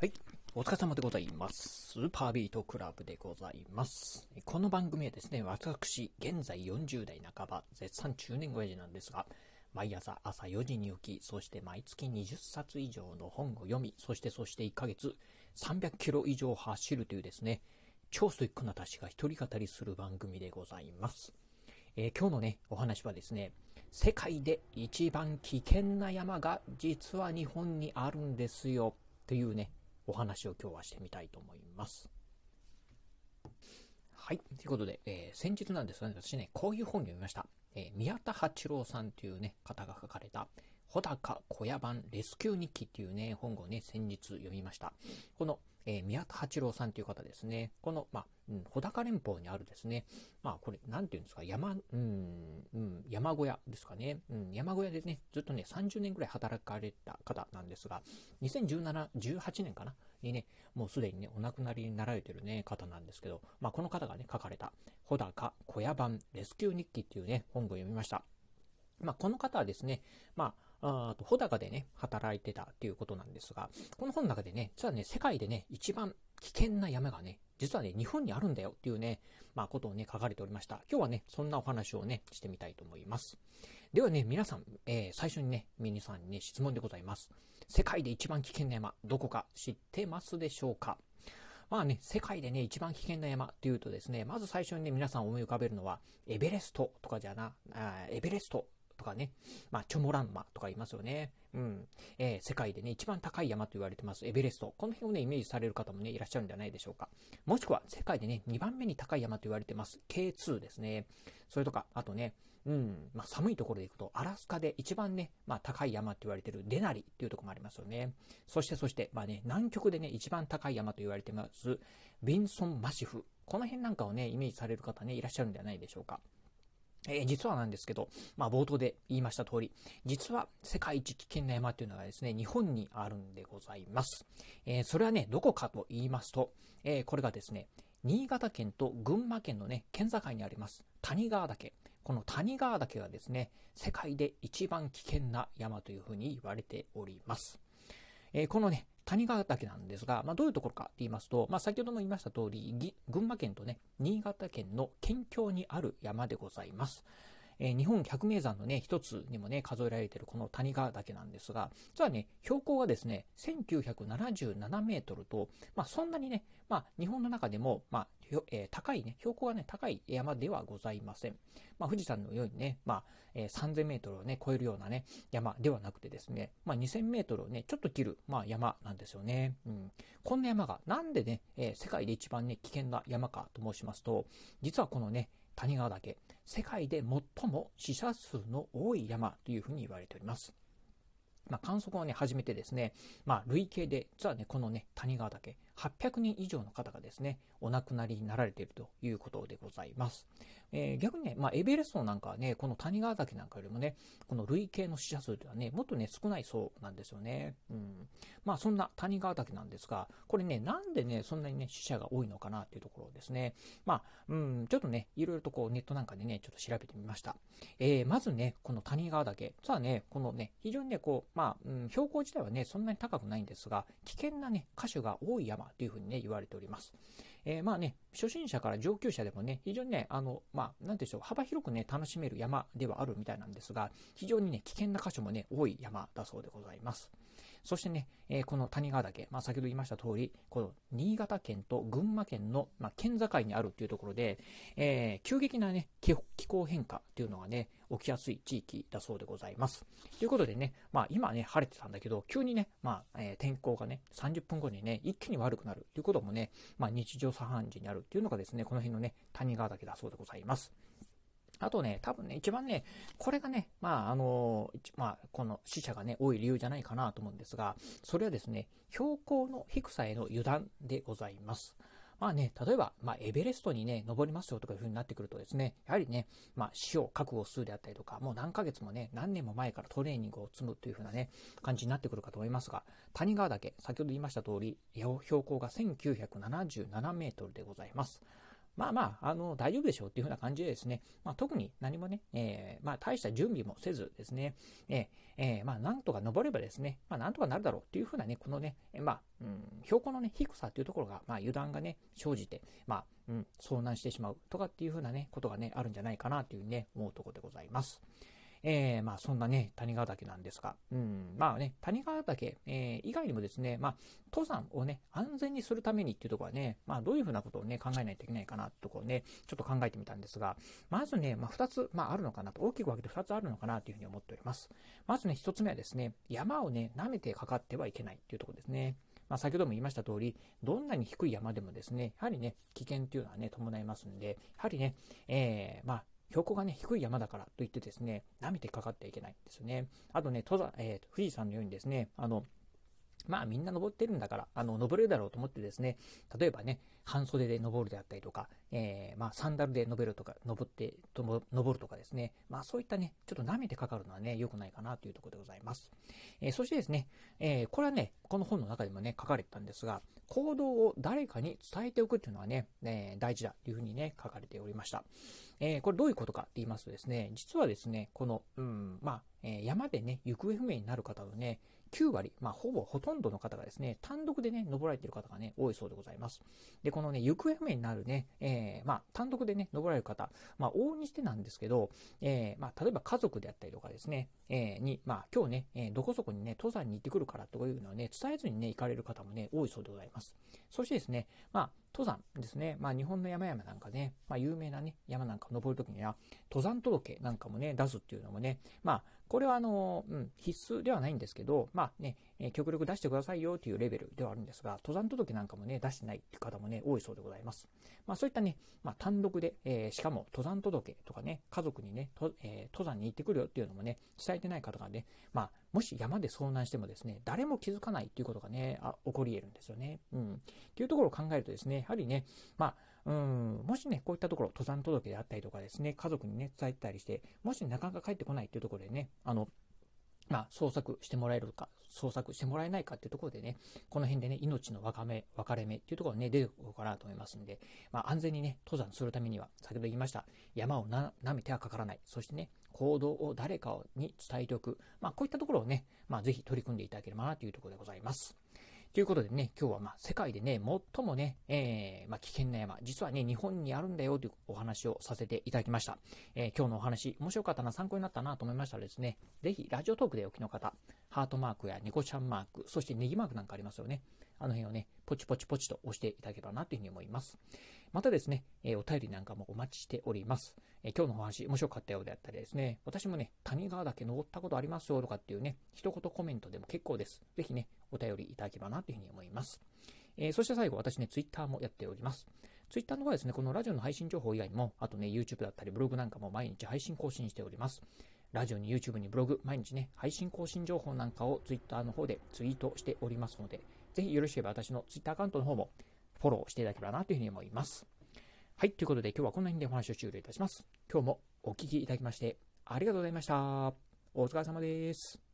はい。お疲れ様でございます。スーパービートクラブでございます。この番組はですね、私、現在40代半ば、絶賛中年親父なんですが、毎朝朝4時に起き、そして毎月20冊以上の本を読み、そしてそして1ヶ月300キロ以上走るというですね、超ストイックな私が一人語りする番組でございます。えー今日のね、お話はですね、世界で一番危険な山が実は日本にあるんですよ、というね、お話を今日はしてみたいと思います。はい。ということで、えー先日なんですがね、私ね、こういう本読みました。えー宮田八郎さんというね、方が書かれた、穂高小屋版レスキュー日記っていうね、本をね、先日読みました。この、えー宮田八郎さんという方ですね、この、まあ、うん、穂高連峰にあるですね、まあ、これ、なんていうんですか、山、うん、うん、山小屋ですかね、うん、山小屋でね、ずっとね、30年ぐらい働かれた方なんですが、2017、18年かな？にね、もうすでにね、お亡くなりになられてるね、方なんですけど、まあ、この方がね、書かれた、穂高小屋版レスキュー日記っていうね、本を読みました。まあ、この方はですね、まあ、あと、穂高でね、働いてたっていうことなんですが、この本の中でね、実はね、世界でね、一番危険な山がね、実はね、日本にあるんだよっていうね、まあ、ことをね、書かれておりました。今日はね、そんなお話をね、してみたいと思います。ではね、皆さん、えー最初にね、皆さんにね、質問でございます。世界で一番危険な山、どこか知ってますでしょうか？まあね、世界でね、一番危険な山っていうとですね、まず最初にね、皆さん思い浮かべるのは、エベレストとかじゃな、あエベレストとかね、まあ、チョモランマとか言いますよね。うん。えー世界でね、一番高い山と言われてます、エベレスト。この辺をね、イメージされる方もね、いらっしゃるんじゃないでしょうか。もしくは、世界でね、2番目に高い山と言われてます、K2 ですね。それとか、あとね、うん、まあ、寒いところで行くと、アラスカで一番ね、まあ、高い山って言われてるデナリっていうところもありますよね。そして、そして、まあね、南極でね、一番高い山と言われてます、ビンソンマシフ。この辺なんかをね、イメージされる方ね、いらっしゃるんではないでしょうか。えー実はなんですけど、まあ、冒頭で言いました通り、実は世界一危険な山というのがですね、日本にあるんでございます。えーそれはね、どこかと言いますと、えーこれがですね、新潟県と群馬県のね、県境にあります、谷川岳。この谷川岳がですね、世界で一番危険な山というふうに言われております。えこのね、谷川岳なんですが、まあ、どういうところかと言いますと、まあ、先ほども言いました通り、群馬県とね、新潟県の県境にある山でございます。えー日本百名山のね、一つにもね、数えられているこの谷川岳なんですが、実はね、標高がですね、1977メートルと、まあ、そんなにね、まあ、日本の中でも、まあ、えー高いね、標高がね、高い山ではございません。まあ、富士山のようにね、まあ、えー3000メートルをね、超えるようなね、山ではなくてですね、まあ、2000メートルをね、ちょっと切る、まあ、山なんですよね。うん。こんな山が、なんでね、えー世界で一番ね、危険な山かと申しますと、実はこのね、谷川岳、世界で最も死者数の多い山というふうに言われております。まあ、観測をね、始めてですね、まあ、累計で、実はね、このね、谷川岳、800人以上の方がですね、お亡くなりになられているということでございます。えー逆にね、まあ、エベレストなんかはね、この谷川岳なんかよりもね、この累計の死者数ではね、もっとね、少ないそうなんですよね。うん。まあ、そんな谷川岳なんですが、これね、なんでね、そんなにね、死者が多いのかなっていうところですね。まあ、うん、ちょっとね、いろいろとこう、ネットなんかでね、ちょっと調べてみました。えーまずね、この谷川岳、実はね、このね、非常にね、こう、まあ、うん、標高自体はね、そんなに高くないんですが、危険なね、箇所が多い山というふうにね、言われております。えーまあね、初心者から上級者でもね、非常にね、あの、まあ、なんていうんでしょう、幅広くね、楽しめる山ではあるみたいなんですが、非常にね、危険な箇所もね、多い山だそうでございます。そしてね、えーこの谷川岳、まあ、先ほど言いました通り、この新潟県と群馬県の、まあ、県境にあるっていうところで、えー急激なね、気候気候変化っていうのがね、起きやすい地域だそうでございます。ということでね、まあ今ね、晴れてたんだけど、急にね、まあ、えー天候がね、30分後にね、一気に悪くなるということもね、まあ日常茶飯事にあるっていうのがですね、この辺のね、谷川岳だそうでございます。あとね、多分ね、一番ね、これがね、まあ、あの、まあ、この死者がね、多い理由じゃないかなと思うんですが、それはですね、標高の低さへの油断でございます。まあね、例えば、まあ、エベレストにね、登りますよとかいう風になってくるとですね、やはりね、まあ、死を覚悟するであったりとか、もう何ヶ月もね、何年も前からトレーニングを積むという風なね、感じになってくるかと思いますが、谷川岳、先ほど言いました通り、標高が1977メートルでございます。まあまあ、あの、大丈夫でしょうっていうふうな感じでですね、まあ特に何もね、えー、まあ大した準備もせずですね、えー、えー、まあなんとか登ればですね、まあなんとかなるだろうっていうふうなね、このね、まあ、うん、標高のね、低さっていうところが、まあ油断がね、生じて、まあ、うん、遭難してしまうとかっていうふうなね、ことがね、あるんじゃないかなというふうにね、思うところでございます。えー、まあそんなね、谷川岳なんですが、うん、まあね、谷川岳、えー、以外にもですね、まあ、登山をね、安全にするためにっていうところはね、まあどういうふうなことをね、考えないといけないかなってところをね、ちょっと考えてみたんですが、まずね、まあ二つ、まああるのかなと、大きく分けて二つあるのかなというふうに思っております。まずね、一つ目はですね、山をね、舐めてかかってはいけないっていうところですね。まあ、先ほども言いました通り、どんなに低い山でもですね、やはりね、危険っていうのはね、伴いますんで、やはりね、えー、まあ、標高がね、低い山だからといってですね、舐めてかかってはいけないんですよね。あとね、登山、えー、富士山のようにですね、あの、まあみんな登ってるんだから、あの、登れるだろうと思ってですね、例えばね、半袖で登るであったりとか、えー、まあサンダルで登るとか、登って、登るとかですね、まあそういったね、ちょっと舐めてかかるのはね、良くないかなというところでございます。えー、そしてですね、えー、これはね、この本の中でもね、書かれてたんですが、行動を誰かに伝えておくっていうのはね、え大事だというふうにね、書かれておりました。えー、これどういうことかって言いますとですね、実はですね、この、うん、まあ、えー、山でね、行方不明になる方のね、9割、まあ、ほぼほとんどの方がですね、単独でね、登られている方がね、多いそうでございます。で、このね、行方不明になるね、えー、まあ、単独でね、登られる方、まあ、往々にしてなんですけど、えー、まあ、例えば家族であったりとかですね、えー、に、まあ、今日ね、えー、どこそこにね、登山に行ってくるからというのをね、伝えずにね、行かれる方もね、多いそうでございます。そしてですね、まあ、登山ですね。まあ日本の山々なんかね、まあ有名なね、山なんか登るときには、登山届なんかもね、出すっていうのもね、まあこれはあの、うん、必須ではないんですけど、まあね、え極力出してくださいよというレベルではあるんですが、登山届なんかもね、出してないって方もね、多いそうでございます。まあそういったね、まあ単独で、えー、しかも登山届とかね、家族にね、とえー、登山に行ってくるよっていうのもね、伝えてない方がね、まあもし山で遭難してもですね、誰も気づかないっていうことがね、あ起こり得るんですよね。うん。っていうところを考えるとですね、やはりね、まあ、うん、もしね、こういったところ、登山届であったりとかですね、家族にね、伝えたりして、もしなかなか帰ってこないっていうところでね、あの、まあ、捜索してもらえるか、捜索してもらえないかっていうところでね、この辺でね、命の分かめ、分かれ目っていうところがね、出てくるかなと思いますんで、まあ、安全にね、登山するためには、先ほど言いました、山をな舐めてはかからない。そしてね、行動を誰かに伝えておく。まあ、こういったところをね、まあ、ぜひ取り組んでいただければなというところでございます。ということでね、今日はまあ世界でね、最もね、えー、まあ危険な山、実はね、日本にあるんだよというお話をさせていただきました。えー、今日のお話、面白かったな、参考になったなと思いましたらですね、ぜひラジオトークでお聞きの方、ハートマークやニコちゃんマーク、そしてネギマークなんかありますよね。あの辺をね、ポチポチポチと押していただければなというふうに思います。またですね、え、お便りなんかもお待ちしております。え、今日のお話面白かったようであったりですね、私もね、谷川岳登ったことありますよとかっていうね、一言コメントでも結構です。ぜひね、お便りいただければなというふうに思います。えー、そして最後、私ね、ツイッターもやっております。ツイッターの方はですね、このラジオの配信情報以外にも、あとね、YouTube だったりブログなんかも毎日配信更新しております。ラジオに YouTube にブログ、毎日ね、配信更新情報なんかを Twitter の方でツイートしておりますので、ぜひよろしければ私の Twitter アカウントの方もフォローしていただければなというふうに思います。はい、ということで今日はこの辺でお話を終了いたします。今日もお聴きいただきましてありがとうございました。お疲れ様です。